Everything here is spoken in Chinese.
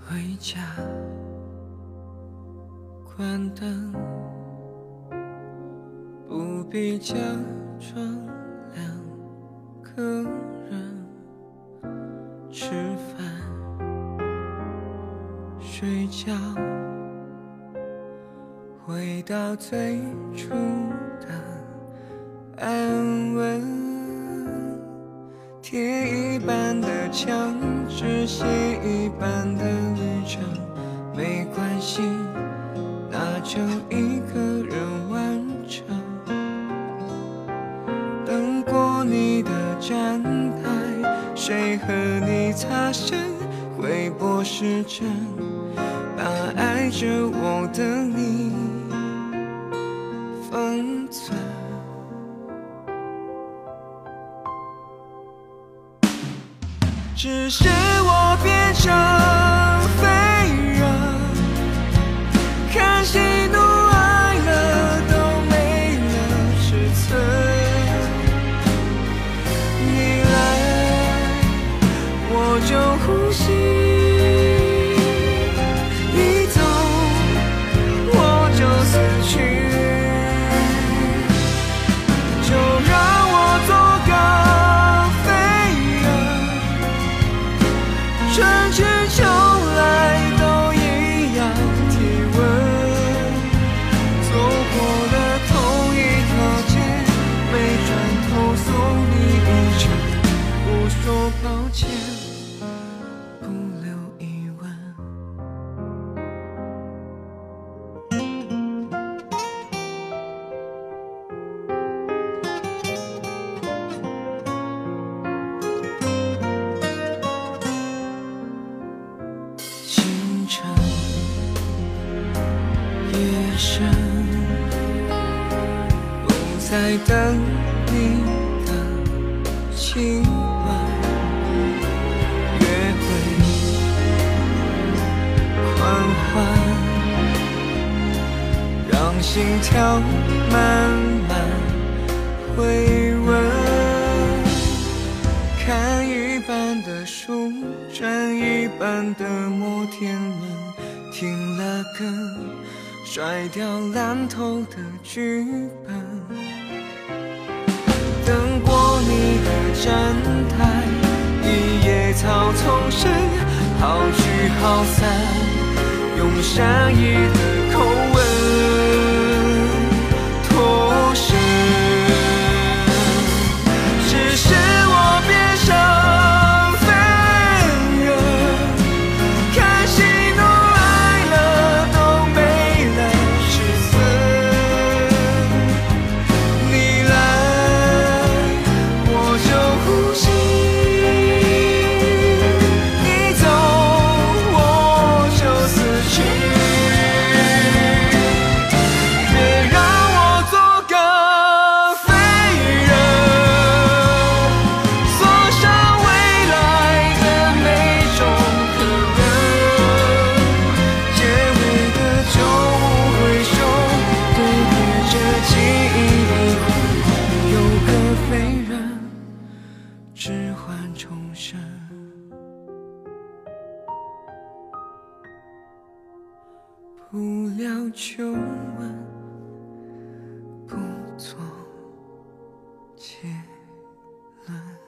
回家关灯，不必假装两个人吃饭、睡觉。回到最初。一般的墙，纸写一般的旅程，没关系，那就一个人完成。等过你的站台，谁和你擦身，回拨时针，把爱着我的你只是我变成夜深，不再等你的亲吻，约会缓缓，让心跳慢慢回温。看一半的书，转一半的摩天轮，停了更，甩掉烂透的剧本。等过你的站台，一叶草丛生，好聚好散，用善意的无聊就问，不做结论。